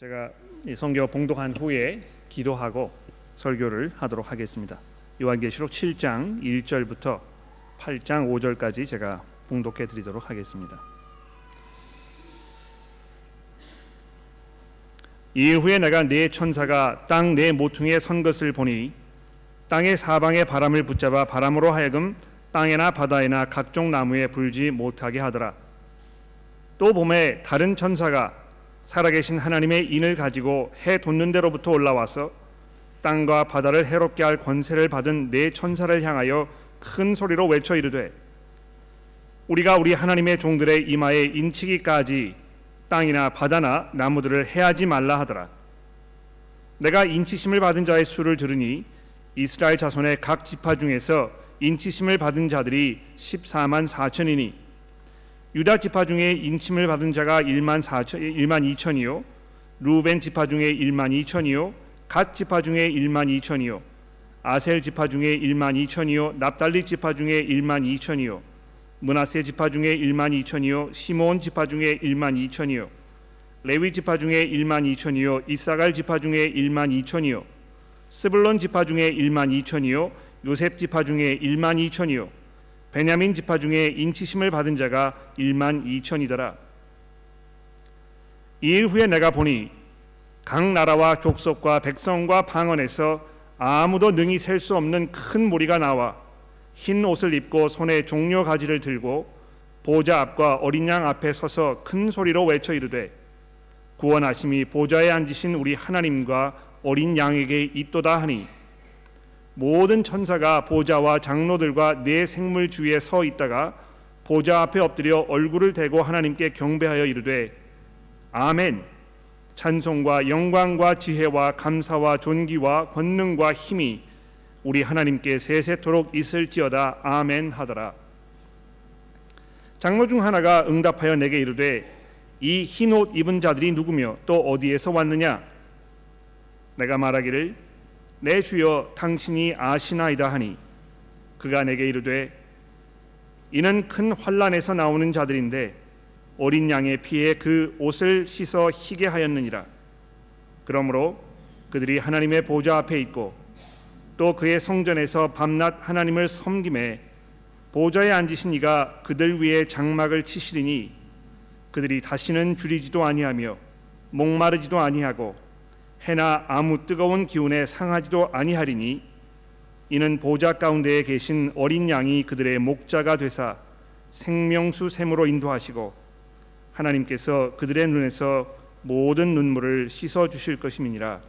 제가 이 성경 봉독한 후에 기도하고 설교를 하도록 하겠습니다. 요한계시록 7장 1절부터 8장 5절까지 제가 봉독해 드리도록 하겠습니다. 이후에 내가 네 천사가 땅 네 모퉁이에 선 것을 보니 땅의 사방에 바람을 붙잡아 바람으로 하여금 땅에나 바다에나 각종 나무에 불지 못하게 하더라. 또 봄에 다른 천사가 살아계신 하나님의 인을 가지고 해 돋는 데로부터 올라와서 땅과 바다를 해롭게 할 권세를 받은 네 천사를 향하여 큰 소리로 외쳐 이르되 우리가 우리 하나님의 종들의 이마에 인치기까지 땅이나 바다나 나무들을 해하지 말라 하더라. 내가 인치심을 받은 자의 수를 들으니 이스라엘 자손의 각 지파 중에서 인치심을 받은 자들이 14만 4천이니 유다 지파 중에 인침을 받은 자가 1만 4천 1만 2천이요 루벤 지파 중에 1만 2천이요 갓 지파 중에 1만 2천이요 아셀 지파 중에 1만 2천이요 납달리 지파 중에 1만 2천이요 문하세 지파 중에 1만 2천이요 시몬 지파 중에 1만 2천이요 레위 지파 중에 1만 2천이요 이사갈 지파 중에 1만 2천이요 스불론 지파 중에 1만 2천이요 요셉 지파 중에 1만 2천이요 베냐민 지파 중에 인치심을 받은 자가 1만 2천이더라. 이 일 후에 내가 보니 각 나라와 족속과 백성과 방언에서 아무도 능히 셀 수 없는 큰 무리가 나와 흰 옷을 입고 손에 종려 가지를 들고 보좌 앞과 어린 양 앞에 서서 큰 소리로 외쳐 이르되 구원하심이 보좌에 앉으신 우리 하나님과 어린 양에게 있도다 하니 모든 천사가 보좌와 장로들과 네 생물 주위에 서 있다가 보좌 앞에 엎드려 얼굴을 대고 하나님께 경배하여 이르되 아멘. 찬송과 영광과 지혜와 감사와 존귀와 권능과 힘이 우리 하나님께 세세토록 있을지어다. 아멘 하더라. 장로 중 하나가 응답하여 내게 이르되 이 흰 옷 입은 자들이 누구며 또 어디에서 왔느냐? 내가 말하기를 내 주여 당신이 아시나이다 하니 그가 내게 이르되 이는 큰 환란에서 나오는 자들인데 어린 양의 피에 그 옷을 씻어 희게 하였느니라. 그러므로 그들이 하나님의 보좌 앞에 있고 또 그의 성전에서 밤낮 하나님을 섬김에 보좌에 앉으신 이가 그들 위에 장막을 치시리니 그들이 다시는 줄이지도 아니하며 목마르지도 아니하고 해나 아무 뜨거운 기운에 상하지도 아니하리니 이는 보좌 가운데에 계신 어린 양이 그들의 목자가 되사 생명수 샘으로 인도하시고 하나님께서 그들의 눈에서 모든 눈물을 씻어 주실 것임이니라.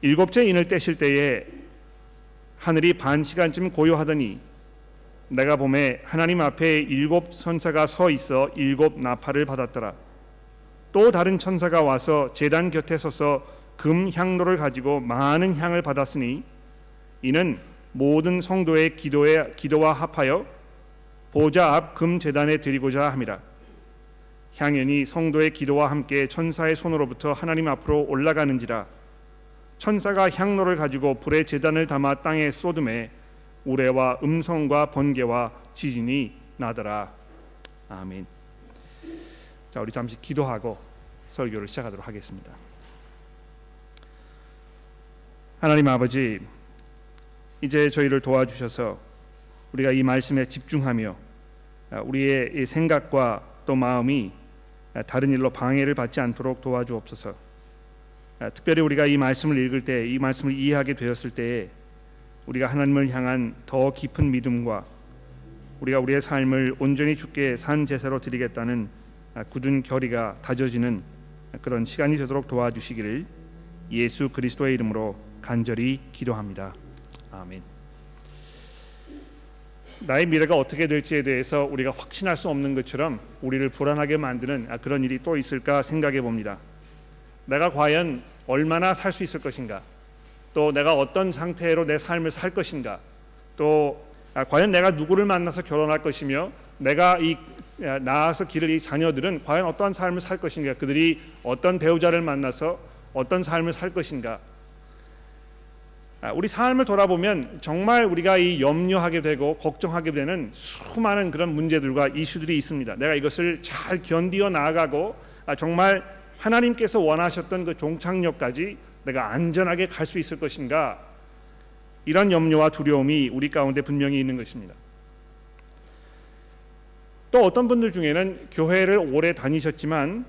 일곱째 인을 떼실 때에 하늘이 반 시간쯤 고요하더니 내가 봄에 하나님 앞에 일곱 선사가 서 있어 일곱 나팔을 받았더라 또 다른 천사가 와서 제단 곁에 서서 금 향로를 가지고 많은 향을 받았으니 이는 모든 성도의 기도에 기도와 합하여 보좌 앞 금 제단에 드리고자 함이라. 향연이 성도의 기도와 함께 천사의 손으로부터 하나님 앞으로 올라가는지라. 천사가 향로를 가지고 불의 제단을 담아 땅에 쏟음에 우레와 음성과 번개와 지진이 나더라. 아멘. 자, 우리 잠시 기도하고 설교를 시작하도록 하겠습니다. 하나님 아버지, 이제 저희를 도와주셔서 우리가 이 말씀에 집중하며 우리의 생각과 또 마음이 다른 일로 방해를 받지 않도록 도와주옵소서. 특별히 우리가 이 말씀을 읽을 때, 이 말씀을 이해하게 되었을 때에 우리가 하나님을 향한 더 깊은 믿음과 우리가 우리의 삶을 온전히 주께 산 제사로 드리겠다는 아, 굳은 결의가 다져지는 그런 시간이 되도록 도와주시기를 예수 그리스도의 이름으로 간절히 기도합니다. 아멘. 나의 미래가 어떻게 될지에 대해서 우리가 확신할 수 없는 것처럼 우리를 불안하게 만드는 아, 그런 일이 또 있을까 생각해 봅니다. 내가 과연 얼마나 살 수 있을 것인가? 또 내가 어떤 상태로 내 삶을 살 것인가? 또 아, 과연 내가 누구를 만나서 결혼할 것이며 내가 이 나아서 길을 이 자녀들은 과연 어떠한 삶을 살 것인가? 그들이 어떤 배우자를 만나서 어떤 삶을 살 것인가? 아, 우리 삶을 돌아보면 정말 우리가 이 염려하게 되고 걱정하게 되는 수많은 그런 문제들과 이슈들이 있습니다. 내가 이것을 잘 견디어 나아가고 아, 정말 하나님께서 원하셨던 그 종착역까지 내가 안전하게 갈 수 있을 것인가 이런 염려와 두려움이 우리 가운데 분명히 있는 것입니다. 또 어떤 분들 중에는 교회를 오래 다니셨지만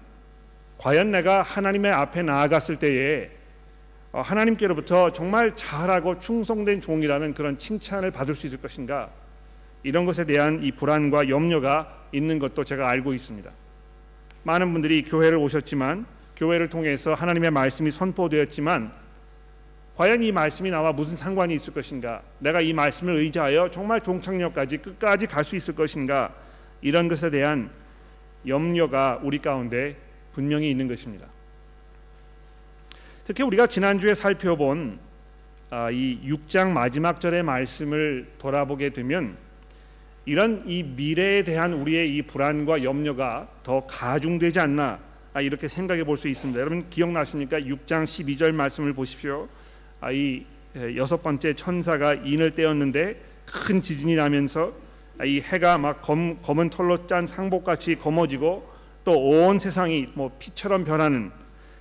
과연 내가 하나님의 앞에 나아갔을 때에 어, 하나님께로부터 정말 잘하고 충성된 종이라는 그런 칭찬을 받을 수 있을 것인가 이런 것에 대한 이 불안과 염려가 있는 것도 제가 알고 있습니다. 많은 분들이 교회를 오셨지만 교회를 통해서 하나님의 말씀이 선포되었지만 과연 이 말씀이 나와 무슨 상관이 있을 것인가? 내가 이 말씀을 의지하여 정말 종착역까지 끝까지 갈 수 있을 것인가? 이런 것에 대한 염려가 우리 가운데 분명히 있는 것입니다. 특히 우리가 지난주에 살펴본 아, 이 6장 마지막 절의 말씀을 돌아보게 되면 이런 이 미래에 대한 우리의 이 불안과 염려가 더 가중되지 않나 아, 이렇게 생각해 볼 수 있습니다. 여러분 기억나십니까? 6장 12절 말씀을 보십시오. 아, 이 여섯 번째 천사가 인을 떼었는데 큰 지진이 나면서 아, 이 해가 막 검, 검은 털로 짠 상복같이 검어지고 또 온 세상이 뭐 피처럼 변하는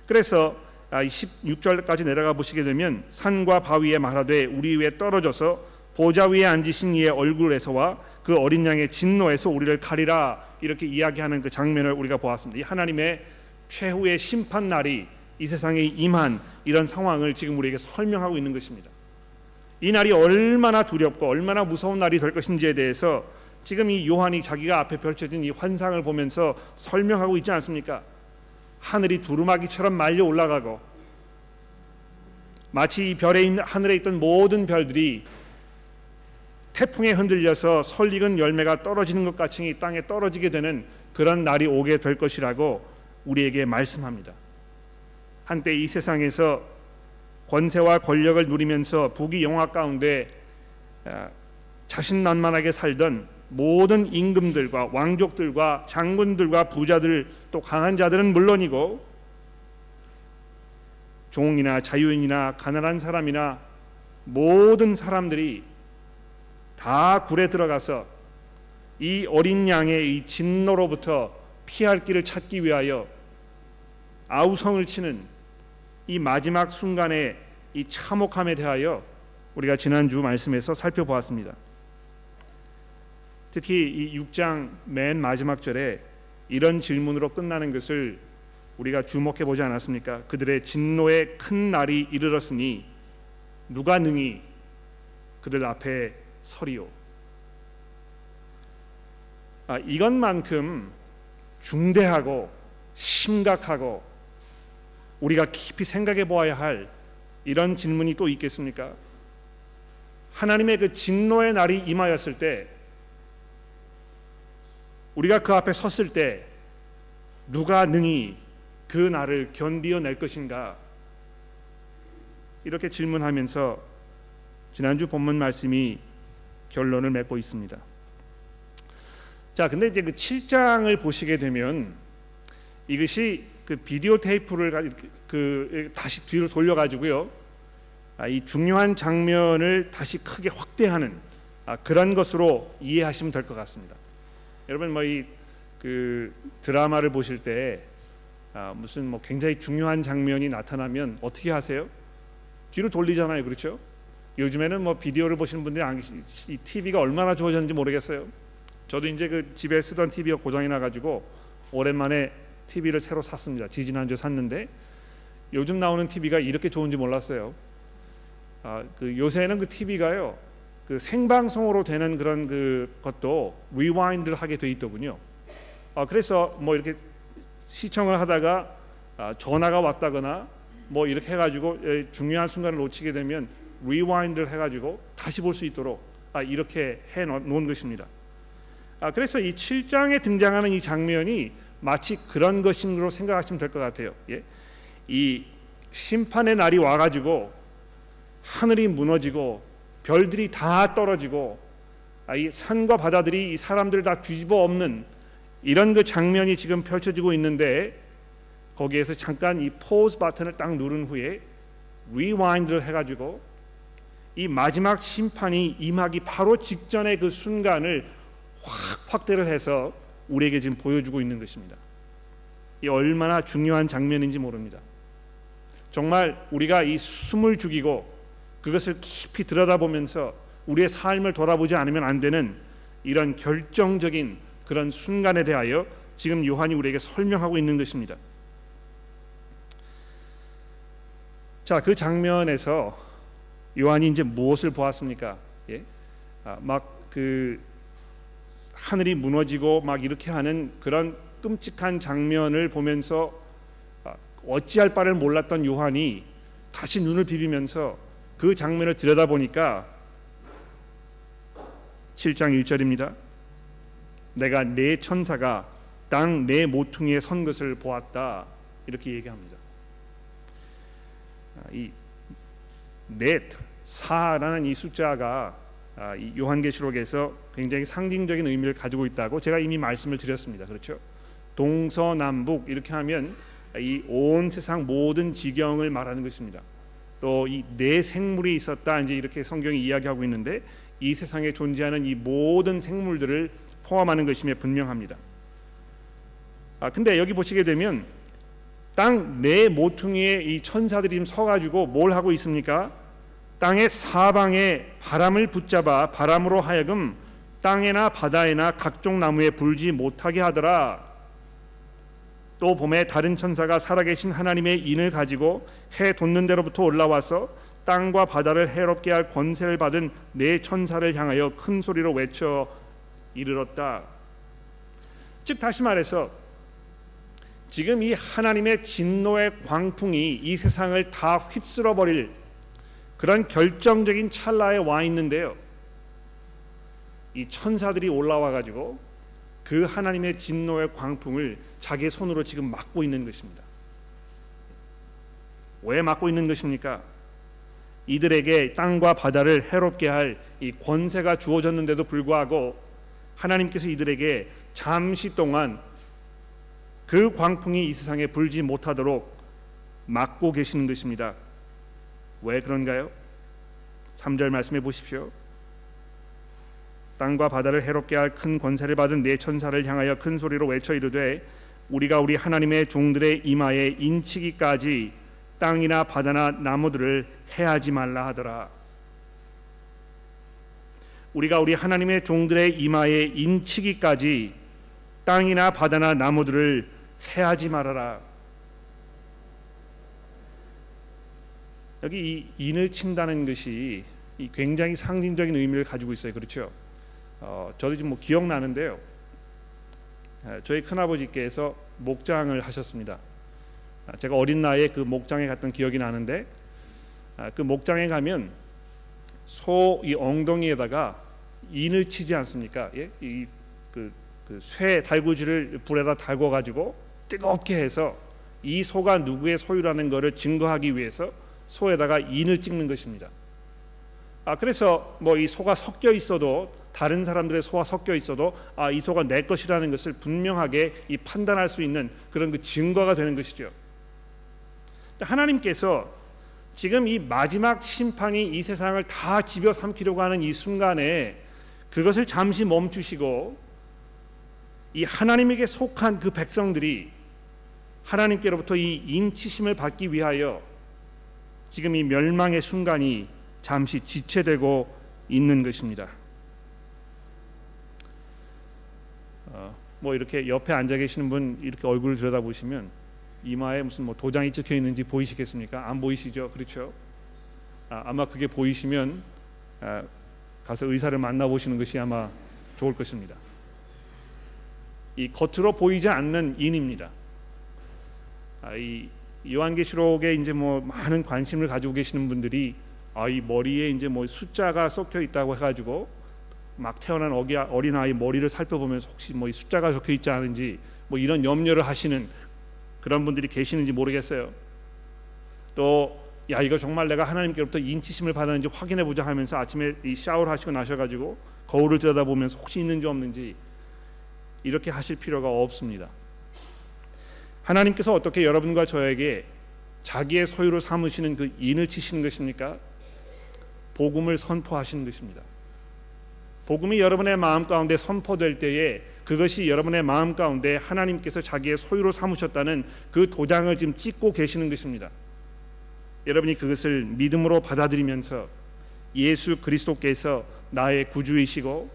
그래서 16절까지 내려가 보시게 되면 산과 바위에 말하되 우리 위에 떨어져서 보좌 위에 앉으신 이의 얼굴에서와 그 어린 양의 진노에서 우리를 가리라 이렇게 이야기하는 그 장면을 우리가 보았습니다. 이 하나님의 최후의 심판 날이 이 세상에 임한 이런 상황을 지금 우리에게 설명하고 있는 것입니다. 이 날이 얼마나 두렵고 얼마나 무서운 날이 될 것인지에 대해서 지금 이 요한이 자기가 앞에 펼쳐진 이 환상을 보면서 설명하고 있지 않습니까? 하늘이 두루마기처럼 말려 올라가고 마치 이 별에 있는 하늘에 있던 모든 별들이 태풍에 흔들려서 설익은 열매가 떨어지는 것 같이 땅에 떨어지게 되는 그런 날이 오게 될 것이라고 우리에게 말씀합니다. 한때 이 세상에서 권세와 권력을 누리면서 부귀 영화 가운데 아, 자신만만하게 살던 모든 임금들과 왕족들과 장군들과 부자들 또 강한 자들은 물론이고 종이나 자유인이나 가난한 사람이나 모든 사람들이 다 굴에 들어가서 이 어린 양의 이 진노로부터 피할 길을 찾기 위하여 아우성을 치는 이 마지막 순간의 이 참혹함에 대하여 우리가 지난주 말씀에서 살펴보았습니다. 특히 이 6장 맨 마지막 절에 이런 질문으로 끝나는 것을 우리가 주목해 보지 않았습니까? 그들의 진노의 큰 날이 이르렀으니 누가 능히 그들 앞에 서리요. 아, 이것만큼 중대하고 심각하고 우리가 깊이 생각해 보아야 할 이런 질문이 또 있겠습니까? 하나님의 그 진노의 날이 임하였을 때 우리가 그 앞에 섰을 때 누가 능히 그 날을 견디어낼 것인가? 이렇게 질문하면서 지난주 본문 말씀이 결론을 맺고 있습니다. 자, 근데 이제 그 7장을 보시게 되면 이것이 그 비디오 테이프를 그 다시 뒤로 돌려 가지고요. 아, 이 중요한 장면을 다시 크게 확대하는 아, 그런 것으로 이해하시면 될 것 같습니다. 여러분 뭐 이 그 드라마를 보실 때 아, 무슨 뭐 굉장히 중요한 장면이 나타나면 어떻게 하세요? 뒤로 돌리잖아요, 그렇죠? 요즘에는 뭐 비디오를 보시는 분들이 이 TV가 얼마나 좋아졌는지 모르겠어요. 저도 이제 그 집에 쓰던 TV가 고장이 나가지고 오랜만에 TV를 새로 샀습니다. 지지난주에 샀는데 요즘 나오는 TV가 이렇게 좋은지 몰랐어요. 아, 그 요새는 그 TV가요. 그 생방송으로 되는 그런 그 것도 rewind를 하게 돼 있더군요. 아, 그래서 뭐 이렇게 시청을 하다가 아, 전화가 왔다거나 뭐 이렇게 해가지고 예, 중요한 순간을 놓치게 되면 rewind를 해가지고 다시 볼 수 있도록 아, 이렇게 해 놓은 것입니다. 아, 그래서 이 7장에 등장하는 이 장면이 마치 그런 것으로 생각하시면 될 것 같아요. 예? 이 심판의 날이 와가지고 하늘이 무너지고 별들이 다 떨어지고 아, 이 산과 바다들이 이 사람들을 다 뒤집어 엎는 이런 그 장면이 지금 펼쳐지고 있는데 거기에서 잠깐 이 pause 버튼을 딱 누른 후에 rewind를 해가지고 이 마지막 심판이 임하기 바로 직전의 그 순간을 확 확대를 해서 우리에게 지금 보여주고 있는 것입니다. 이 얼마나 중요한 장면인지 모릅니다. 정말 우리가 이 숨을 죽이고 그것을 깊이 들여다보면서 우리의 삶을 돌아보지 않으면 안 되는 이런 결정적인 그런 순간에 대하여 지금 요한이 우리에게 설명하고 있는 것입니다. 자, 그 장면에서 요한이 이제 무엇을 보았습니까? 예? 아, 막그 하늘이 무너지고 막 이렇게 하는 그런 끔찍한 장면을 보면서 아, 어찌할 바를 몰랐던 요한이 다시 눈을 비비면서 그 장면을 들여다보니까 7장 1절입니다. 내가 내 천사가 땅 내 모퉁이에 선 것을 보았다. 이렇게 얘기합니다. 아, 이 넷, 사라는 이 숫자가 아, 이 요한계시록에서 굉장히 상징적인 의미를 가지고 있다고 제가 이미 말씀을 드렸습니다. 그렇죠? 동서남북 이렇게 하면 이 온 세상 모든 지경을 말하는 것입니다. 또이네 생물이 있었다 이제 이렇게 성경이 이야기하고 있는데 이 세상에 존재하는 이 모든 생물들을 포함하는 것임에 분명합니다. 아 근데 여기 보시게 되면 땅네 모퉁이에 이 천사들이 서 가지고 뭘 하고 있습니까? 땅의 사방에 바람을 붙잡아 바람으로 하여금 땅에나 바다에나 각종 나무에 불지 못하게 하더라. 또 봄에 다른 천사가 살아계신 하나님의 인을 가지고 해 돋는 데로부터 올라와서 땅과 바다를 해롭게 할 권세를 받은 네 천사를 향하여 큰 소리로 외쳐 이르렀다. 즉 다시 말해서 지금 이 하나님의 진노의 광풍이 이 세상을 다 휩쓸어 버릴 그런 결정적인 찰나에 와 있는데요. 이 천사들이 올라와 가지고 그 하나님의 진노의 광풍을 자기 손으로 지금 막고 있는 것입니다. 왜 막고 있는 것입니까? 이들에게 땅과 바다를 해롭게 할 이 권세가 주어졌는데도 불구하고 하나님께서 이들에게 잠시 동안 그 광풍이 이 세상에 불지 못하도록 막고 계시는 것입니다. 왜 그런가요? 3절 말씀해 보십시오. 땅과 바다를 해롭게 할 큰 권세를 받은 네 천사를 향하여 큰 소리로 외쳐 이르되 우리가 우리 하나님의 종들의 이마에 인치기까지 땅이나 바다나 나무들을 해하지 말라 하더라. 우리가 우리 하나님의 종들의 이마에 인치기까지 땅이나 바다나 나무들을 해하지 말아라. 여기 이 인을 친다는 것이 굉장히 상징적인 의미를 가지고 있어요. 그렇죠? 어, 저도 지금 뭐 기억나는데요. 저희 큰아버지께서 목장을 하셨습니다. 아, 제가 어린 나이에 그 목장에 갔던 기억이 나는데 아, 그 목장에 가면 소 이 엉덩이에다가 인을 치지 않습니까? 예? 이그 그 달구지를 불에다 달궈 가지고 뜨겁게 해서 이 소가 누구의 소유라는 것을 증거하기 위해서 소에다가 인을 찍는 것입니다. 아 그래서 뭐 이 소가 섞여 있어도 다른 사람들의 소와 섞여 있어도 아 이 소가 내 것이라는 것을 분명하게 이 판단할 수 있는 그런 그 증거가 되는 것이죠. 하나님께서 지금 이 마지막 심판이 이 세상을 다 집어 삼키려고 하는 이 순간에 그것을 잠시 멈추시고 이 하나님에게 속한 그 백성들이 하나님께로부터 이 인치심을 받기 위하여 지금 이 멸망의 순간이 잠시 지체되고 있는 것입니다. 어, 뭐 이렇게 옆에 앉아 계시는 분 이렇게 얼굴을 들여다 보시면 이마에 무슨 뭐 도장이 찍혀 있는지 보이시겠습니까? 안 보이시죠? 그렇죠? 아, 마 그게 보이시면 아, 가서 의사를 만나 보시는 것이 아마 좋을 것입니다. 이 겉으로 보이지 않는 인입니다. 아, 이 요한계시록에 이제 뭐 많은 관심을 가지고 계시는 분들이 아, 이 머리에 이제 뭐 숫자가 섞여 있다고 해가지고 막 태어난 어린 아이 머리를 살펴보면서 혹시 뭐 이 숫자가 적혀 있지 않은지 뭐 이런 염려를 하시는 그런 분들이 계시는지 모르겠어요. 또 야 이거 정말 내가 하나님께로부터 인치심을 받았는지 확인해 보자 하면서 아침에 이 샤워를 하시고 나셔가지고 거울을 들여다보면서 혹시 있는지 없는지 이렇게 하실 필요가 없습니다. 하나님께서 어떻게 여러분과 저에게 자기의 소유로 삼으시는 그 인을 치시는 것입니까? 복음을 선포하시는 것입니다. 복음이 여러분의 마음 가운데 선포될 때에 그것이 여러분의 마음 가운데 하나님께서 자기의 소유로 삼으셨다는 그 도장을 지금 찍고 계시는 것입니다. 여러분이 그것을 믿음으로 받아들이면서 예수 그리스도께서 나의 구주이시고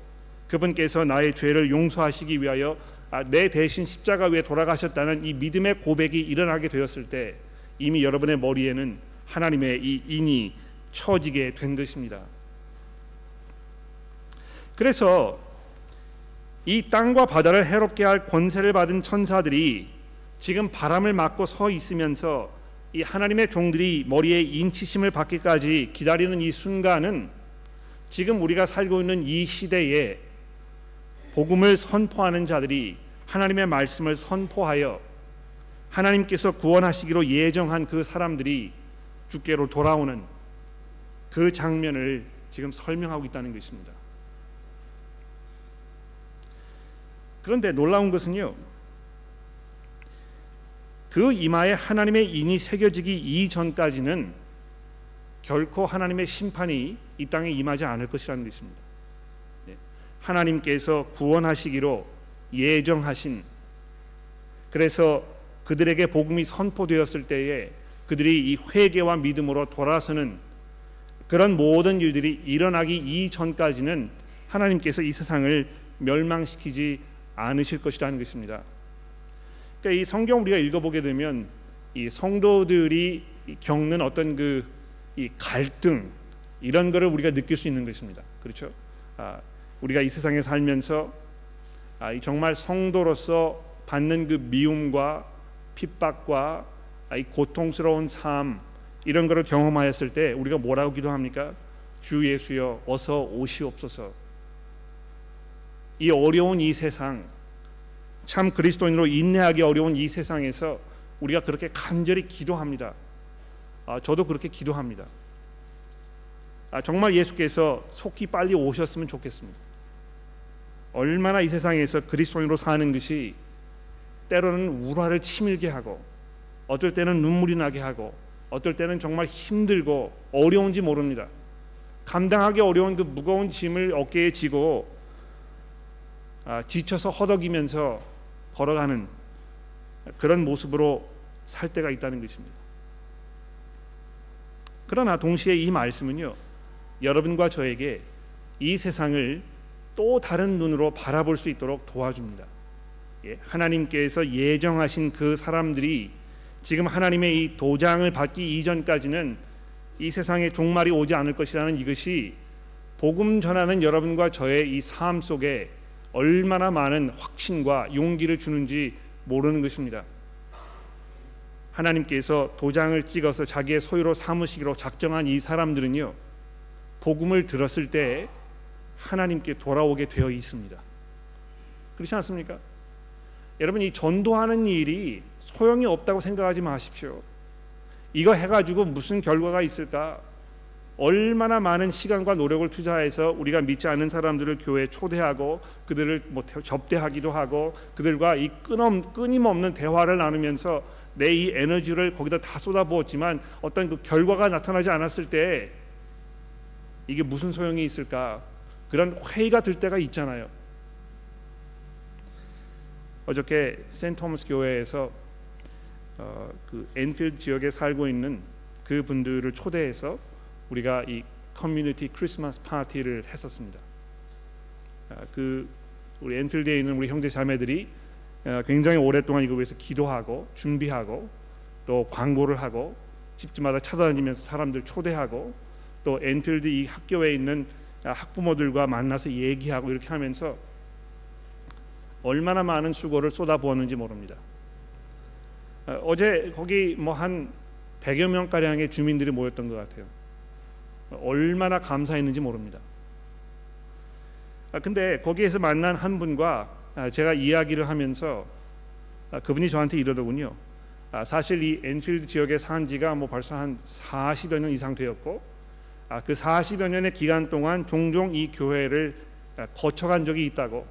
그분께서 나의 죄를 용서하시기 위하여 아, 내 대신 십자가 위에 돌아가셨다는 이 믿음의 고백이 일어나게 되었을 때 이미 여러분의 머리에는 하나님의 이 인이 처지게 된 것입니다. 그래서 이 땅과 바다를 해롭게 할 권세를 받은 천사들이 지금 바람을 맞고 서 있으면서 이 하나님의 종들이 머리에 인치심을 받기까지 기다리는 이 순간은 지금 우리가 살고 있는 이 시대에 복음을 선포하는 자들이 하나님의 말씀을 선포하여 하나님께서 구원하시기로 예정한 그 사람들이 주께로 돌아오는 그 장면을 지금 설명하고 있다는 것입니다. 그런데 놀라운 것은요. 그 이마에 하나님의 인이 새겨지기 이전까지는 결코 하나님의 심판이 이 땅에 임하지 않을 것이라는 것입니다. 네. 하나님께서 구원하시기로 예정하신 그래서 그들에게 복음이 선포되었을 때에 그들이 이 회개와 믿음으로 돌아서는 그런 모든 일들이 일어나기 이전까지는 하나님께서 이 세상을 멸망시키지 않으실 것이라는 것입니다. 그러니까 이 성경 우리가 읽어보게 되면 이 성도들이 겪는 어떤 그 이 갈등 이런 것을 우리가 느낄 수 있는 것입니다. 그렇죠? 아, 우리가 이 세상에 살면서 아, 정말 성도로서 받는 그 미움과 핍박과 아, 이 고통스러운 삶 이런 것을 경험하였을 때 우리가 뭐라고 기도합니까? 주 예수여 어서 오시옵소서. 이 어려운 이 세상 참 그리스도인으로 인내하기 어려운 이 세상에서 우리가 그렇게 간절히 기도합니다. 아, 저도 그렇게 기도합니다. 아, 정말 예수께서 속히 빨리 오셨으면 좋겠습니다. 얼마나 이 세상에서 그리스도인으로 사는 것이 때로는 우라를 치밀게 하고 어떨 때는 눈물이 나게 하고 어떨 때는 정말 힘들고 어려운지 모릅니다. 감당하기 어려운 그 무거운 짐을 어깨에 지고 아, 지쳐서 허덕이면서 걸어가는 그런 모습으로 살 때가 있다는 것입니다. 그러나 동시에 이 말씀은요, 여러분과 저에게 이 세상을 또 다른 눈으로 바라볼 수 있도록 도와줍니다. 예, 하나님께서 예정하신 그 사람들이 지금 하나님의 이 도장을 받기 이전까지는 이 세상에 종말이 오지 않을 것이라는 이것이 복음 전하는 여러분과 저의 이 삶 속에 얼마나 많은 확신과 용기를 주는지 모르는 것입니다. 하나님께서 도장을 찍어서 자기의 소유로 삼으시기로 작정한 이 사람들은요. 복음을 들었을 때 하나님께 돌아오게 되어 있습니다. 그렇지 않습니까? 여러분 이 전도하는 일이 소용이 없다고 생각하지 마십시오. 이거 해가지고 무슨 결과가 있을까? 얼마나 많은 시간과 노력을 투자해서 우리가 믿지 않는 사람들을 교회에 초대하고 그들을 뭐 접대하기도 하고 그들과 이 끊임, 끊임없는 대화를 나누면서 내 이 에너지를 거기다 다 쏟아부었지만 어떤 그 결과가 나타나지 않았을 때 이게 무슨 소용이 있을까 그런 회의가 들 때가 있잖아요. 어저께 St. Thomas 교회에서 어, 그 엔필드 지역에 살고 있는 그 분들을 초대해서 우리가 이 커뮤니티 크리스마스 파티를 했었습니다. 아, 그 우리 엔필드에 있는 우리 형제 자매들이 아, 굉장히 오랫동안 이거 위해서 기도하고 준비하고 또 광고를 하고 집집마다 찾아다니면서 사람들 초대하고 또 엔필드 이 학교에 있는 학부모들과 만나서 얘기하고 이렇게 하면서 얼마나 많은 수고를 쏟아부었는지 모릅니다. 아, 어제 거기 뭐 한 100여 명 가량의 주민들이 모였던 것 같아요. 얼마나 감사했는지 모릅니다. 아, 근데 거기에서 만난 한 분과 아, 제가 이야기를 하면서 아, 그분이 저한테 이러더군요. 아, 사실 이 엔필드 지역에 산 지가 뭐 벌써 한 40여 년 이상 되었고 아, 그 40여 년의 기간 동안 종종 이 교회를 아, 거쳐간 적이 있다고.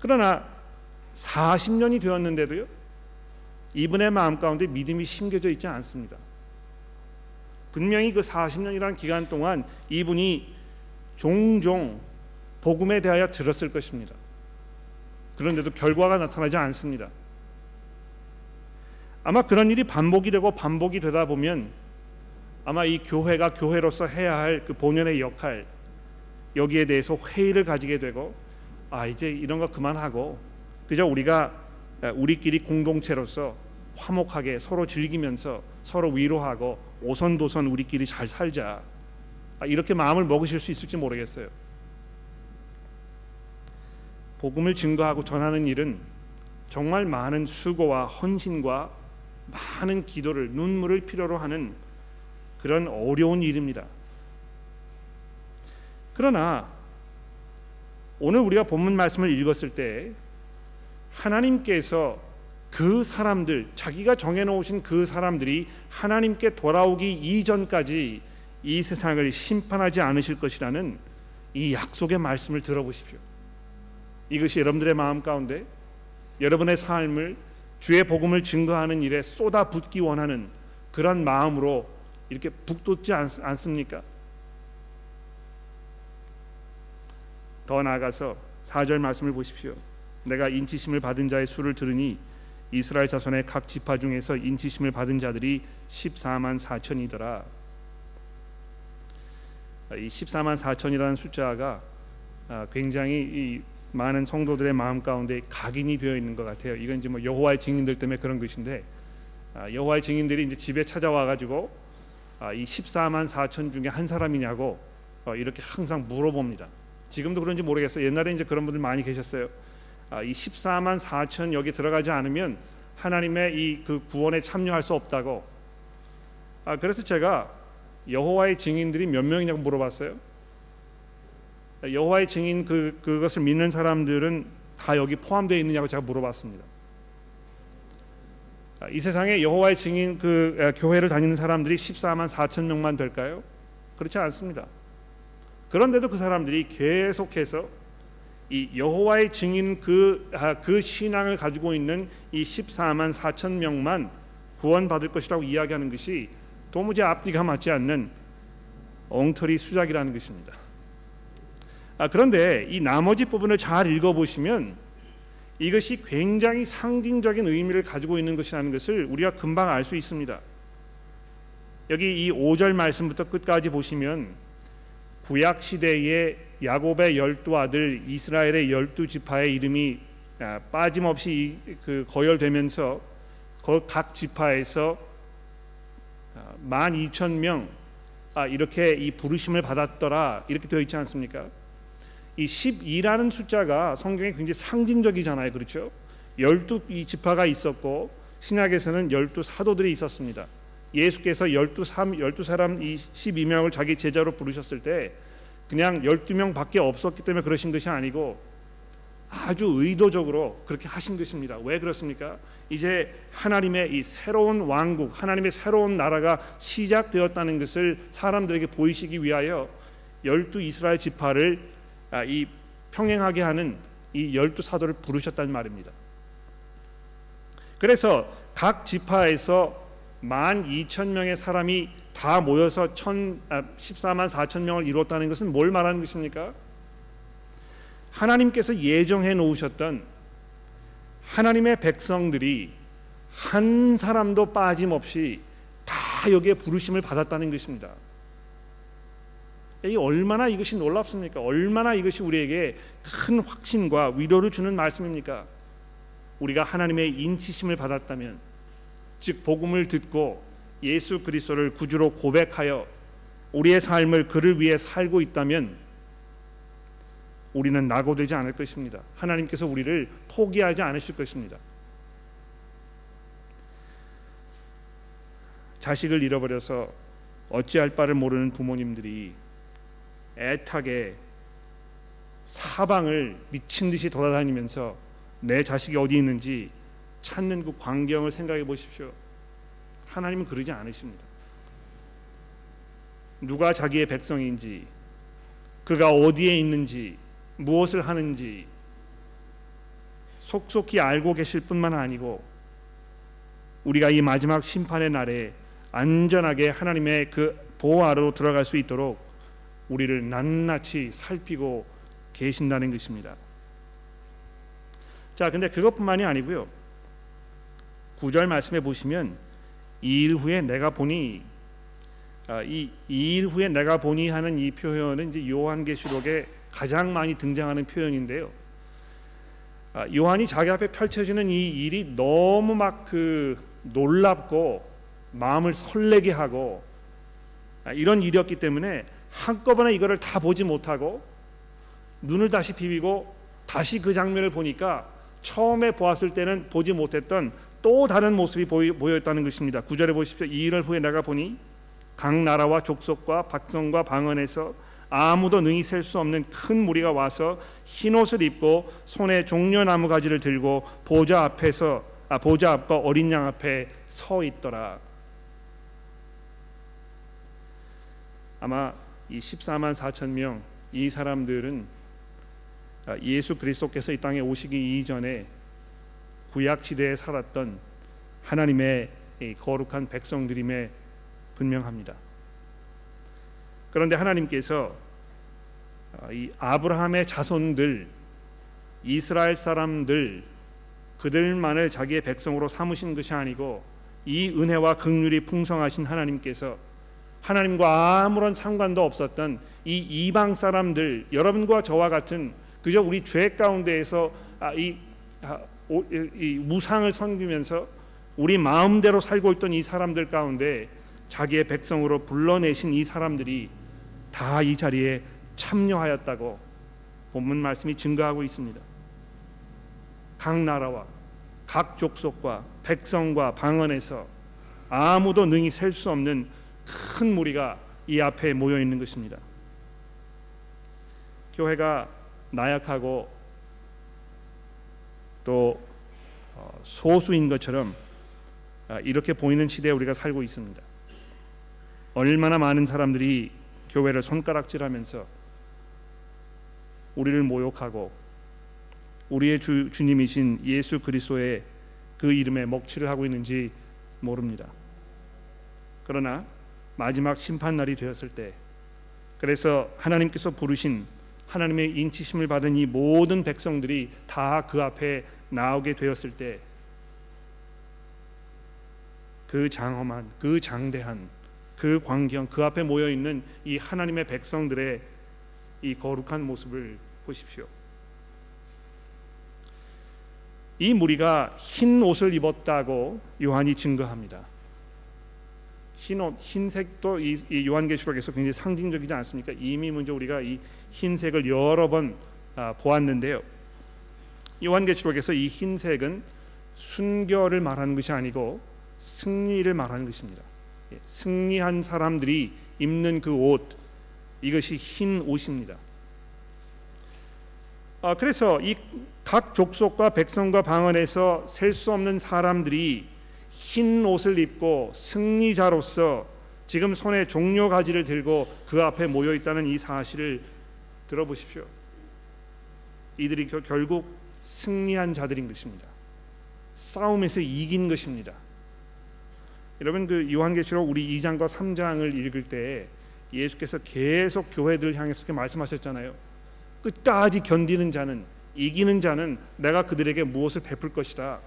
그러나 40년이 되었는데도요. 이분의 마음 가운데 믿음이 심겨져 있지 않습니다. 분명히 그 40년이라는 기간 동안 이분이 종종 복음에 대하여 들었을 것입니다. 그런데도 결과가 나타나지 않습니다. 아마 그런 일이 반복이 되고 반복이 되다 보면 아마 이 교회가 교회로서 해야 할 그 본연의 역할 여기에 대해서 회의를 가지게 되고 아 이제 이런 거 그만하고 그저 우리가 우리끼리 공동체로서 화목하게 서로 즐기면서 서로 위로하고 오선도선 우리끼리 잘 살자 아, 이렇게 마음을 먹으실 수 있을지 모르겠어요. 복음을 증거하고 전하는 일은 정말 많은 수고와 헌신과 많은 기도를 눈물을 필요로 하는 그런 어려운 일입니다. 그러나 오늘 우리가 본문 말씀을 읽었을 때 하나님께서 그 사람들 자기가 정해 놓으신 그 사람들이 하나님께 돌아오기 이전까지 이 세상을 심판하지 않으실 것이라는 이 약속의 말씀을 들어보십시오. 이것이 여러분들의 마음 가운데 여러분의 삶을 주의 복음을 증거하는 일에 쏟아붓기 원하는 그런 마음으로 이렇게 북돋지 않, 않습니까? 더 나아가서 4절 말씀을 보십시오. 내가 인치심을 받은 자의 수를 들으니 이스라엘 자손의 각 지파 중에서 인치심을 받은 자들이 14만 4천이더라. 이 14만 4천이라는 숫자가 아, 굉장히 많은 성도들의 마음 가운데 각인이 되어 있는 것 같아요. 이건 이제 뭐 여호와의 증인들 때문에 그런 것인데 아, 여호와의 증인들이 이제 집에 찾아와 가지고 아, 이 14만 4천 중에 한 사람이냐고 어, 이렇게 항상 물어봅니다. 지금도 그런지 모르겠어요. 옛날에 이제 그런 분들 많이 계셨어요. 아, 이 14만 4천 여기 들어가지 않으면 하나님의 이 그 구원에 참여할 수 없다고. 아, 그래서 제가 여호와의 증인들이 몇 명이냐고 물어봤어요. 여호와의 증인 그 그것을 믿는 사람들은 다 여기 포함되어 있느냐고 제가 물어봤습니다. 아, 이 세상에 여호와의 증인 그 교회를 다니는 사람들이 14만 4천 명만 될까요? 그렇지 않습니다. 그런데도 그 사람들이 계속해서 이 여호와의 증인 그, 아, 그 신앙을 가지고 있는 이 14만 4천 명만 구원받을 것이라고 이야기하는 것이 도무지 앞뒤가 맞지 않는 엉터리 수작이라는 것입니다. 아, 그런데 이 나머지 부분을 잘 읽어보시면 이것이 굉장히 상징적인 의미를 가지고 있는 것이라는 것을 우리가 금방 알 수 있습니다. 여기 이 5절 말씀부터 끝까지 보시면 구약 시대의 야곱의 열두 아들 이스라엘의 열두 지파의 이름이 아, 빠짐없이 그 거열되면서 각 지파에서 아, 만 이천 명 아, 이렇게 이 부르심을 받았더라 이렇게 되어 있지 않습니까? 이 12라는 숫자가 성경에 굉장히 상징적이잖아요. 그렇죠? 열두 이 지파가 있었고 신약에서는 열두 사도들이 있었습니다. 예수께서 열두 삼 열두 사람 이 12명을 자기 제자로 부르셨을 때 그냥 12명밖에 없었기 때문에 그러신 것이 아니고 아주 의도적으로 그렇게 하신 것입니다. 왜 그렇습니까? 이제 하나님의 이 새로운 왕국, 하나님의 새로운 나라가 시작되었다는 것을 사람들에게 보이시기 위하여 열두 이스라엘 지파를 아, 이 평행하게 하는 이 열두 사도를 부르셨단 말입니다. 그래서 각 지파에서 만 이천 명의 사람이 다 모여서 천, 아, 14만 4천 명을 이뤘다는 것은 뭘 말하는 것입니까? 하나님께서 예정해 놓으셨던 하나님의 백성들이 한 사람도 빠짐없이 다 여기에 부르심을 받았다는 것입니다. 이 얼마나 이것이 놀랍습니까? 얼마나 이것이 우리에게 큰 확신과 위로를 주는 말씀입니까? 우리가 하나님의 인치심을 받았다면 즉 복음을 듣고 예수 그리스도를 구주로 고백하여 우리의 삶을 그를 위해 살고 있다면 우리는 낙오되지 않을 것입니다. 하나님께서 우리를 포기하지 않으실 것입니다. 자식을 잃어버려서 어찌할 바를 모르는 부모님들이 애타게 사방을 미친 듯이 돌아다니면서 내 자식이 어디 있는지 찾는 그 광경을 생각해 보십시오. 하나님은 그러지 않으십니다. 누가 자기의 백성인지, 그가 어디에 있는지, 무엇을 하는지 속속히 알고 계실 뿐만 아니고 우리가 이 마지막 심판의 날에 안전하게 하나님의 그 보호 아래로 들어갈 수 있도록 우리를 낱낱이 살피고 계신다는 것입니다. 자, 근데 그것뿐만이 아니고요. 구절 말씀해 보시면 이 일 후에 내가 보니 아, 이일 후에 내가 보니 하는 이 표현은 이제 요한계시록에 가장 많이 등장하는 표현인데요. 아, 요한이 자기 앞에 펼쳐지는 이 일이 너무 막 그 놀랍고 마음을 설레게 하고 아, 이런 일이었기 때문에 한꺼번에 이거를 다 보지 못하고 눈을 다시 비비고 다시 그 장면을 보니까 처음에 보았을 때는 보지 못했던 또 다른 모습이 보여 있다는 것입니다. 구절에 보십시오. 이 일을 후에 내가 보니 각 나라와 족속과 박성과 방언에서 아무도 능히 셀 수 없는 큰 무리가 와서 흰 옷을 입고 손에 종려나무 가지를 들고 보좌 앞에서 아, 보좌 앞과 어린 양 앞에 서 있더라. 아마 이 14만 4천 명 이 사람들은 아, 예수 그리스도께서 이 땅에 오시기 이전에 구약 시대에 살았던 하나님의 거룩한 백성들임에 분명합니다. 그런데 하나님께서 아, 이 아브라함의 자손들 이스라엘 사람들 그들만을 자기의 백성으로 삼으신 것이 아니고 이 은혜와 긍휼이 풍성하신 하나님께서 하나님과 아무런 상관도 없었던 이 이방 사람들 여러분과 저와 같은 그저 우리 죄 가운데에서 아, 이, 아, 이 무상을 섬기면서 우리 마음대로 살고 있던 이 사람들 가운데 자기의 백성으로 불러내신 이 사람들이 다 이 자리에 참여하였다고 본문 말씀이 증거하고 있습니다. 각 나라와 각 족속과 백성과 방언에서 아무도 능히 셀 수 없는 큰 무리가 이 앞에 모여 있는 것입니다. 교회가 나약하고 또 어, 소수인 것처럼 아, 이렇게 보이는 시대에 우리가 살고 있습니다. 얼마나 많은 사람들이 교회를 손가락질하면서 우리를 모욕하고 우리의 주, 주님이신 예수 그리스도의 그 이름에 먹칠을 하고 있는지 모릅니다. 그러나 마지막 심판 날이 되었을 때 그래서 하나님께서 부르신 하나님의 인치심을 받은 이 모든 백성들이 다 그 앞에 나오게 되었을 때 그 장엄한 그 장대한 그 광경 그 앞에 모여 있는 이 하나님의 백성들의 이 거룩한 모습을 보십시오. 이 무리가 흰 옷을 입었다고 요한이 증거합니다. 흰 옷, 흰색도 이, 이 요한계시록에서 굉장히 상징적이지 않습니까? 이미 먼저 우리가 이 흰색을 여러 번 아, 보았는데요. 요한계시록에서 이 흰색은 순결을 말하는 것이 아니고 승리를 말하는 것입니다. 예, 승리한 사람들이 입는 그 옷, 이것이 흰 옷입니다. 아, 그래서 이 각 족속과 백성과 방언에서 셀 수 없는 사람들이 흰 옷을 입고 승리자로서 지금 손에 종려 가지를 들고 그 앞에 모여 있다는 이 사실을 들어보십시오. 이들이 결국 승리한 자들인 것입니다. 싸움에서 이긴 것입니다. 여러분 그 요한계시록 우리 2장과 3장을 읽을 때 예수께서 계속 교회들 향해서 그렇게 말씀하셨잖아요. 끝까지 견디는 자는 이기는 자는 내가 그들에게 무엇을 베풀 것이다.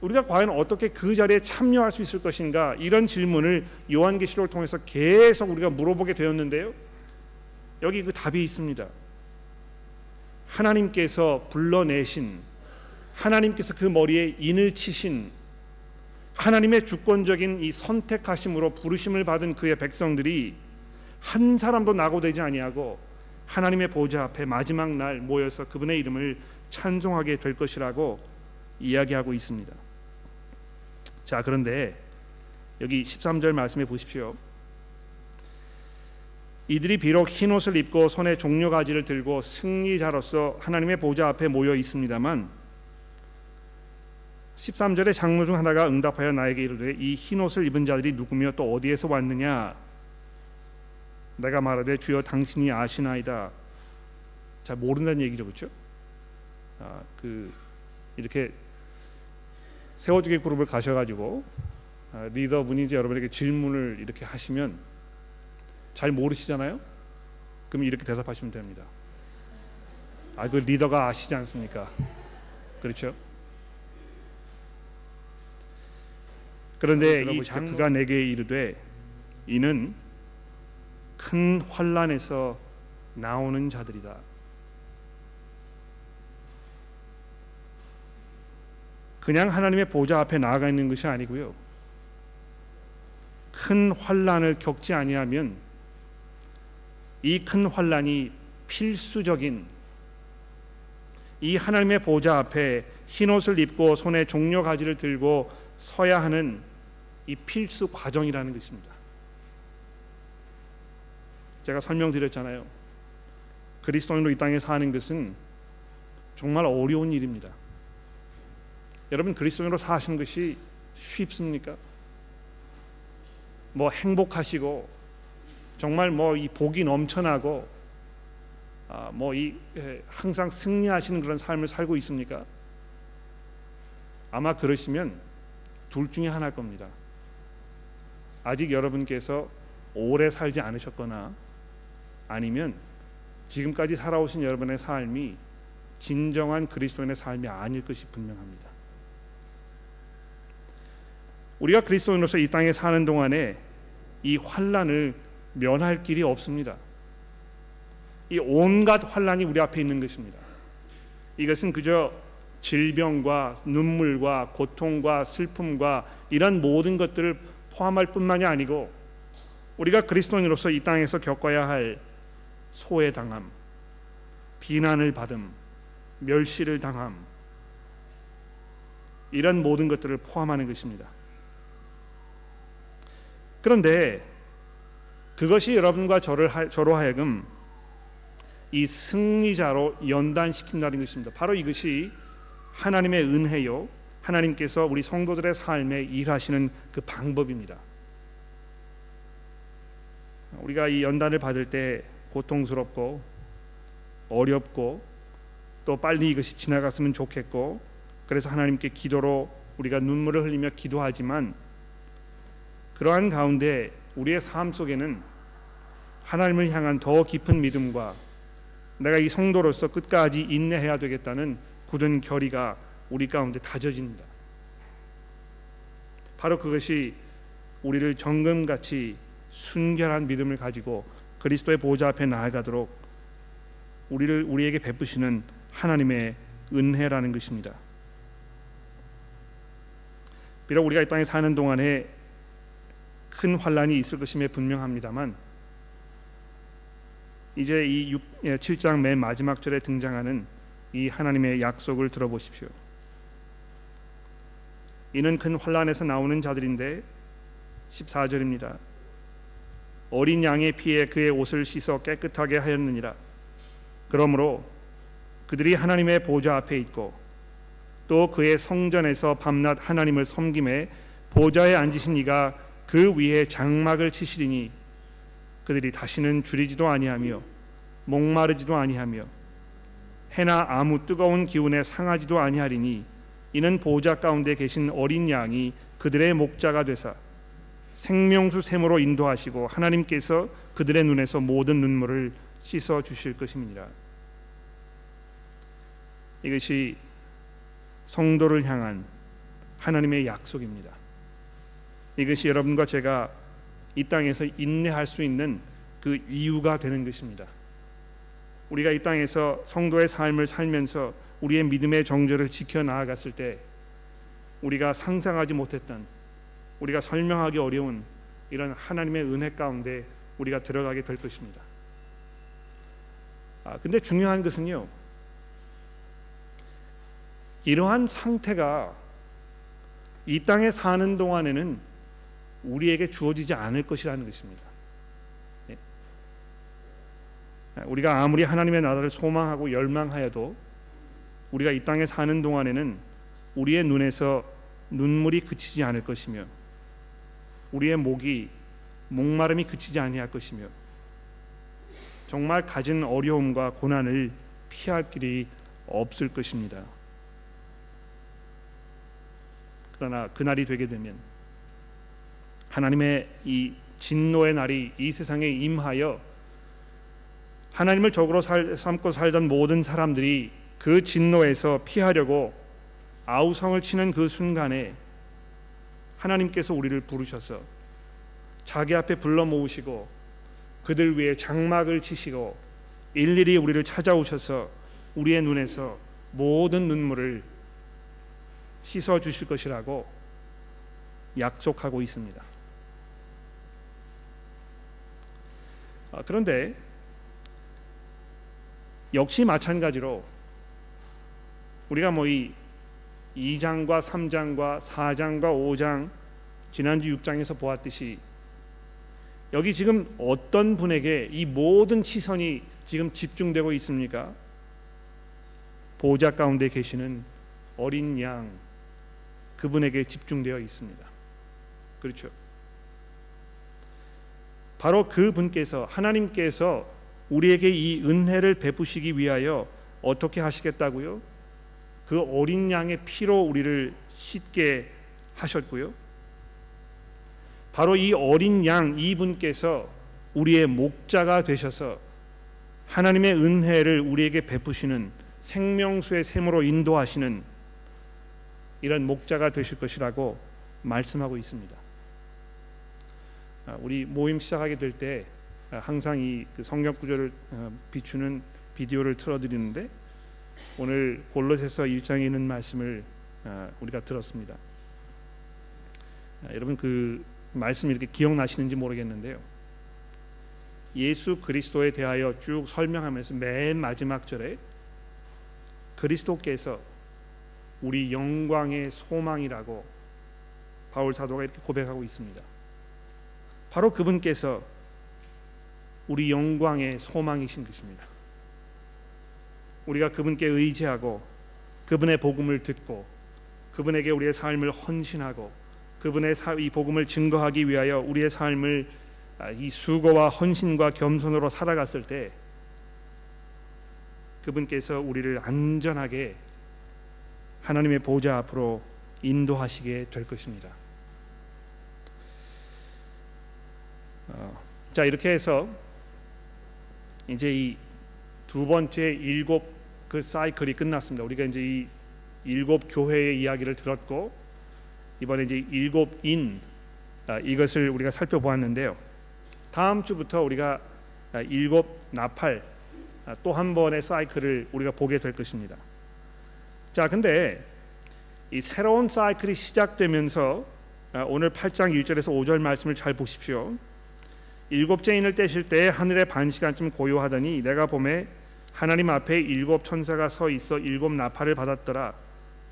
우리가 과연 어떻게 그 자리에 참여할 수 있을 것인가 이런 질문을 요한계시록을 통해서 계속 우리가 물어보게 되었는데요. 여기 그 답이 있습니다. 하나님께서 불러내신 하나님께서 그 머리에 인을 치신 하나님의 주권적인 이 선택하심으로 부르심을 받은 그의 백성들이 한 사람도 낙오되지 아니하고 하나님의 보좌 앞에 마지막 날 모여서 그분의 이름을 찬송하게 될 것이라고 이야기하고 있습니다. 자, 그런데 여기 13절 말씀해 보십시오. 이들이 비록 흰 옷을 입고 손에 종려 가지를 들고 승리자로서 하나님의 보좌 앞에 모여 있습니다만 13절의 장로 중 하나가 응답하여 나에게 이르되 이 흰 옷을 입은 자들이 누구며 또 어디에서 왔느냐 내가 말하되 주여 당신이 아시나이다 잘 모른다는 얘기죠 그렇죠? 아, 그 이렇게 세워주기 그룹을 가셔가지고 아, 리더 분이 이제 여러분에게 질문을 이렇게 하시면 잘 모르시잖아요. 그럼 이렇게 대답하시면 됩니다. 아, 그 리더가 아시지 않습니까? 그렇죠? 그런데 이 들어보시죠. 장 그가 내게 이르되 이는 큰 환란에서 나오는 자들이다. 그냥 하나님의 보좌 앞에 나아가 있는 것이 아니고요. 큰 환란을 겪지 아니하면 이 큰 환란이 필수적인 이 하나님의 보좌 앞에 흰 옷을 입고 손에 종려 가지를 들고 서야 하는 이 필수 과정이라는 것입니다. 제가 설명드렸잖아요. 그리스도인으로 이 땅에 사는 것은 정말 어려운 일입니다. 여러분 그리스도인으로 사시는 것이 쉽습니까? 뭐 행복하시고 정말 뭐 이 복이 넘쳐나고 아, 뭐이 항상 승리하시는 그런 삶을 살고 있습니까? 아마 그러시면 둘 중에 하나일 겁니다. 아직 여러분께서 오래 살지 않으셨거나 아니면 지금까지 살아오신 여러분의 삶이 진정한 그리스도인의 삶이 아닐 것이 분명합니다. 우리가 그리스도인으로서 이 땅에 사는 동안에 이 환란을 면할 길이 없습니다. 이 온갖 환란이 우리 앞에 있는 것입니다. 이것은 그저 질병과 눈물과 고통과 슬픔과 이런 모든 것들을 포함할 뿐만이 아니고 우리가 그리스도인으로서 이 땅에서 겪어야 할 소외 당함, 비난을 받음, 멸시를 당함 이런 모든 것들을 포함하는 것입니다. 그런데 그것이 여러분과 저를 하, 저로 하여금 이 승리자로 연단시킨다는 것입니다. 바로 이것이 하나님의 은혜요. 하나님께서 우리 성도들의 삶에 일하시는 그 방법입니다. 우리가 이 연단을 받을 때 고통스럽고 어렵고 또 빨리 이것이 지나갔으면 좋겠고 그래서 하나님께 기도로 우리가 눈물을 흘리며 기도하지만 그러한 가운데 우리의 삶 속에는 하나님을 향한 더 깊은 믿음과 내가 이 성도로서 끝까지 인내해야 되겠다는 굳은 결의가 우리 가운데 다져집니다. 바로 그것이 우리를 정금같이 순결한 믿음을 가지고 그리스도의 보좌 앞에 나아가도록 우리를 우리에게 베푸시는 하나님의 은혜라는 것입니다. 비록 우리가 이 땅에 사는 동안에 큰 환란이 있을 것임에 분명합니다만 이제 이 6, 7장 맨 마지막 절에 등장하는 이 하나님의 약속을 들어보십시오. 이는 큰 환란에서 나오는 자들인데 14절입니다. 어린 양의 피에 그의 옷을 씻어 깨끗하게 하였느니라. 그러므로 그들이 하나님의 보좌 앞에 있고 또 그의 성전에서 밤낮 하나님을 섬김에 보좌에 앉으신 이가 그 위에 장막을 치시리니 그들이 다시는 줄이지도 아니하며 목마르지도 아니하며 해나 아무 뜨거운 기운에 상하지도 아니하리니 이는 보좌 가운데 계신 어린 양이 그들의 목자가 되사 생명수 샘으로 인도하시고 하나님께서 그들의 눈에서 모든 눈물을 씻어 주실 것입니다. 이것이 성도를 향한 하나님의 약속입니다. 이것이 여러분과 제가 이 땅에서 인내할 수 있는 그 이유가 되는 것입니다. 우리가 이 땅에서 성도의 삶을 살면서 우리의 믿음의 정절을 지켜 나아갔을 때 우리가 상상하지 못했던 우리가 설명하기 어려운 이런 하나님의 은혜 가운데 우리가 들어가게 될 것입니다. 아, 근데 중요한 것은요. 이러한 상태가 이 땅에 사는 동안에는 우리에게 주어지지 않을 것이라는 것입니다. 예. 우리가 아무리 하나님의 나라를 소망하고 열망하여도 우리가 이 땅에 사는 동안에는 우리의 눈에서 눈물이 그치지 않을 것이며 우리의 목이 목마름이 그치지 아니할 것이며 정말 가진 어려움과 고난을 피할 길이 없을 것입니다. 그러나 그날이 되게 되면 하나님의 이 진노의 날이 이 세상에 임하여 하나님을 적으로 살, 삼고 살던 모든 사람들이 그 진노에서 피하려고 아우성을 치는 그 순간에 하나님께서 우리를 부르셔서 자기 앞에 불러 모으시고 그들 위해 장막을 치시고 일일이 우리를 찾아오셔서 우리의 눈에서 모든 눈물을 씻어 주실 것이라고 약속하고 있습니다. 그런데 역시 마찬가지로 우리가 뭐 이 2장과 3장과 4장과 5장 지난주 6장에서 보았듯이 여기 지금 어떤 분에게 이 모든 시선이 지금 집중되고 있습니까? 보좌 가운데 계시는 어린 양 그분에게 집중되어 있습니다. 그렇죠. 바로 그 분께서 하나님께서 우리에게 이 은혜를 베푸시기 위하여 어떻게 하시겠다고요? 그 어린 양의 피로 우리를 씻게 하셨고요. 바로 이 어린 양 이분께서 우리의 목자가 되셔서 하나님의 은혜를 우리에게 베푸시는 생명수의 샘으로 인도하시는 이런 목자가 되실 것이라고 말씀하고 있습니다. 아, 우리 모임 시작하게 될때 아, 항상 이그 성경 구절을 어, 비추는 비디오를 틀어드리는데 오늘 골로새서 1장에 있는 말씀을 아, 우리가 들었습니다. 여러분 그 말씀 이렇게 기억나시는지 모르겠는데요. 예수 그리스도에 대하여 쭉 설명하면서 맨 마지막 절에 그리스도께서 우리 영광의 소망이라고 바울 사도가 이렇게 고백하고 있습니다. 바로 그분께서 우리 영광의 소망이신 것입니다. 우리가 그분께 의지하고 그분의 복음을 듣고 그분에게 우리의 삶을 헌신하고 그분의 이 복음을 증거하기 위하여 우리의 삶을 아, 이 수고와 헌신과 겸손으로 살아갔을 때 그분께서 우리를 안전하게 하나님의 보좌 앞으로 인도하시게 될 것입니다. 어, 자 이렇게 해서 이제 이 두 번째 일곱 그 사이클이 끝났습니다. 우리가 이제 이 일곱 교회의 이야기를 들었고 이번에 이제 일곱 인 아, 이것을 우리가 살펴보았는데요. 다음 주부터 우리가 아, 일곱 나팔 아, 또한 번의 사이클을 우리가 보게 될 것입니다. 자, 근데 이 새로운 사이클이 시작되면서 오늘 8장 1절에서 5절 말씀을 잘 보십시오. 일곱째 인을 떼실 때 하늘에 반 시간쯤 고요하더니 내가 봄에 하나님 앞에 일곱 천사가 서 있어 일곱 나팔을 받았더라.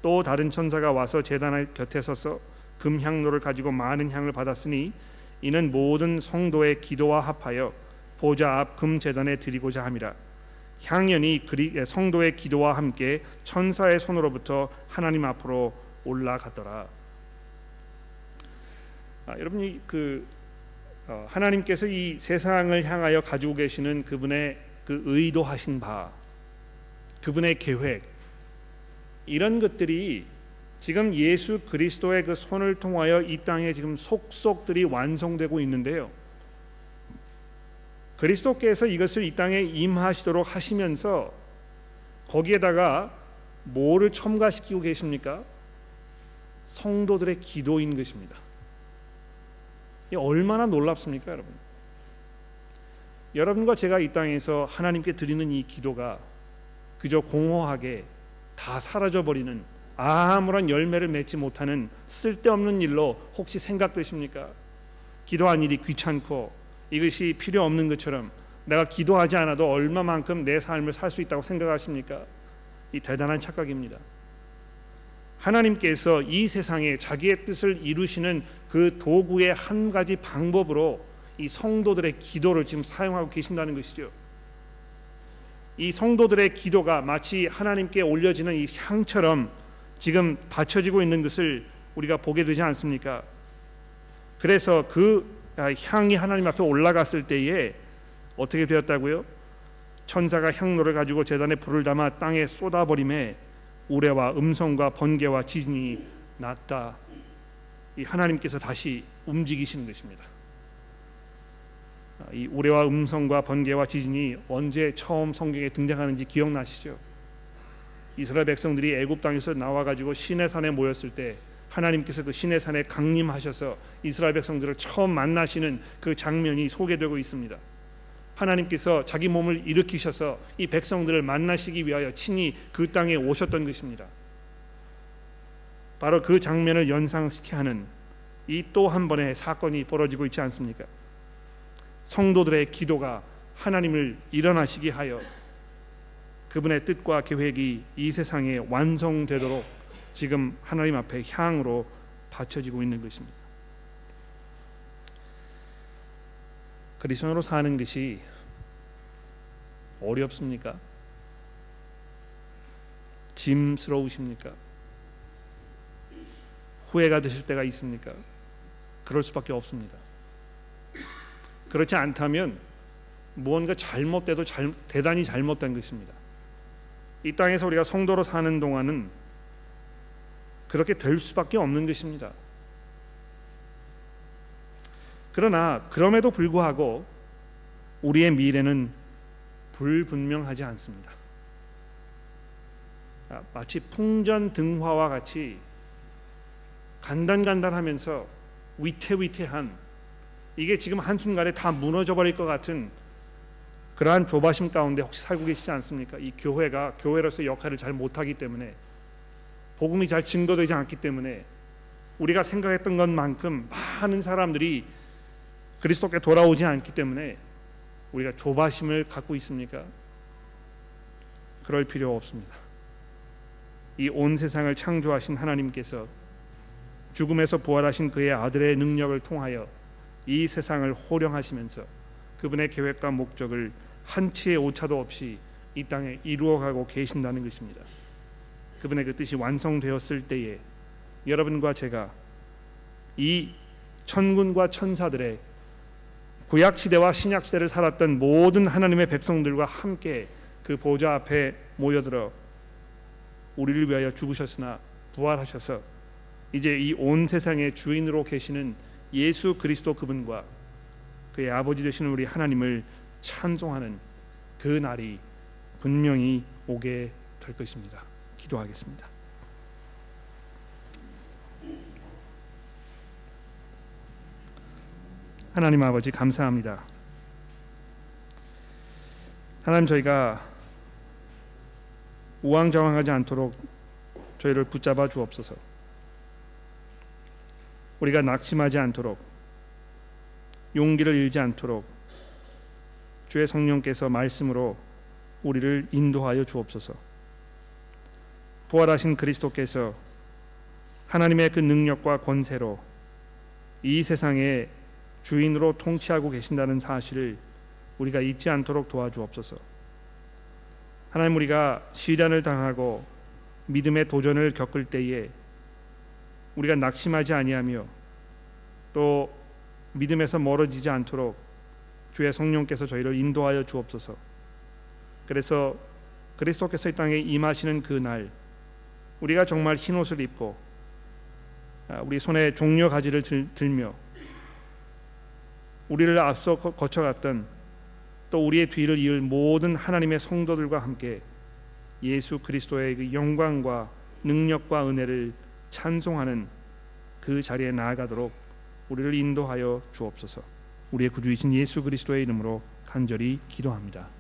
또 다른 천사가 와서 제단 곁에 서서 금향로를 가지고 많은 향을 받았으니 이는 모든 성도의 기도와 합하여 보좌 앞 금 제단에 드리고자 함이라. 향연이 성도의 기도와 함께 천사의 손으로부터 하나님 앞으로 올라갔더라. 아, 여러분이 그 어, 하나님께서 이 세상을 향하여 가지고 계시는 그분의 그 의도하신 바, 그분의 계획 이런 것들이 지금 예수 그리스도의 그 손을 통하여 이 땅에 지금 속속들이 완성되고 있는데요. 그리스도께서 이것을 이 땅에 임하시도록 하시면서 거기에다가 뭐를 첨가시키고 계십니까? 성도들의 기도인 것입니다. 얼마나 놀랍습니까, 여러분? 여러분과 제가 이 땅에서 하나님께 드리는 이 기도가 그저 공허하게 다 사라져 버리는 아무런 열매를 맺지 못하는 쓸데없는 일로 혹시 생각되십니까? 기도한 일이 귀찮고 이것이 필요 없는 것처럼 내가 기도하지 않아도 얼마만큼 내 삶을 살 수 있다고 생각하십니까? 이 대단한 착각입니다. 하나님께서 이 세상에 자기의 뜻을 이루시는 그 도구의 한 가지 방법으로 이 성도들의 기도를 지금 사용하고 계신다는 것이죠. 이 성도들의 기도가 마치 하나님께 올려지는 이 향처럼 지금 받쳐지고 있는 것을 우리가 보게 되지 않습니까? 그래서 그 향이 하나님 앞에 올라갔을 때에 어떻게 되었다고요? 천사가 향로를 가지고 제단에 불을 담아 땅에 쏟아버림에 우레와 음성과 번개와 지진이 났다. 이 하나님께서 다시 움직이시는 것입니다. 이 우레와 음성과 번개와 지진이 언제 처음 성경에 등장하는지 기억나시죠? 이스라엘 백성들이 애굽 땅에서 나와 가지고 시내 산에 모였을 때 하나님께서 그 시내 산에 강림하셔서 이스라엘 백성들을 처음 만나시는 그 장면이 소개되고 있습니다. 하나님께서 자기 몸을 일으키셔서 이 백성들을 만나시기 위하여 친히 그 땅에 오셨던 것입니다. 바로 그 장면을 연상케 하는 이 또 한 번의 사건이 벌어지고 있지 않습니까? 성도들의 기도가 하나님을 일어나시게 하여 그분의 뜻과 계획이 이 세상에 완성되도록 지금 하나님 앞에 향으로 바쳐지고 있는 것입니다. 그리스도로 사는 것이 어렵습니까? 짐스러우십니까? 후회가 되실 때가 있습니까? 그럴 수밖에 없습니다. 그렇지 않다면 무언가 잘못돼도 잘, 대단히 잘못된 것입니다. 이 땅에서 우리가 성도로 사는 동안은 그렇게 될 수밖에 없는 것입니다. 그러나 그럼에도 불구하고 우리의 미래는 불분명하지 않습니다. 아, 마치 풍전등화와 같이 간단간단하면서 위태위태한 이게 지금 한순간에 다 무너져 버릴 것 같은 그러한 조바심 가운데 혹시 살고 계시지 않습니까? 이 교회가 교회로서 역할을 잘 못하기 때문에 복음이 잘 증거되지 않기 때문에 우리가 생각했던 것만큼 많은 사람들이 그리스도께 돌아오지 않기 때문에 우리가 조바심을 갖고 있습니까? 그럴 필요 없습니다. 이 온 세상을 창조하신 하나님께서 죽음에서 부활하신 그의 아들의 능력을 통하여 이 세상을 호령하시면서 그분의 계획과 목적을 한치의 오차도 없이 이 땅에 이루어가고 계신다는 것입니다. 그분의 그 뜻이 완성되었을 때에 여러분과 제가 이 천군과 천사들의 구약 시대와 신약 시대를 살았던 모든 하나님의 백성들과 함께 그 보좌 앞에 모여들어 우리를 위하여 죽으셨으나 부활하셔서 이제 이 온 세상의 주인으로 계시는 예수 그리스도 그분과 그의 아버지 되시는 우리 하나님을 찬송하는 그 날이 분명히 오게 될 것입니다. 기도하겠습니다. 하나님 아버지 감사합니다. 하나님 저희가 우왕좌왕하지 않도록 저희를 붙잡아 주옵소서. 우리가 낙심하지 않도록 용기를 잃지 않도록 주의 성령께서 말씀으로 우리를 인도하여 주옵소서. 부활하신 그리스도께서 하나님의 그 능력과 권세로 이 세상의 주인으로 통치하고 계신다는 사실을 우리가 잊지 않도록 도와주옵소서. 하나님 우리가 시련을 당하고 믿음의 도전을 겪을 때에 우리가 낙심하지 아니하며 또 믿음에서 멀어지지 않도록 주의 성령께서 저희를 인도하여 주옵소서. 그래서 그리스도께서 이 땅에 임하시는 그 날 우리가 정말 흰 옷을 입고 아, 우리 손에 종려 가지를 들며 우리를 앞서 거쳐갔던 또 우리의 뒤를 이을 모든 하나님의 성도들과 함께 예수 그리스도의 그 영광과 능력과 은혜를 찬송하는 그 자리에 나아가도록 우리를 인도하여 주옵소서. 우리의 구주이신 예수 그리스도의 이름으로 간절히 기도합니다.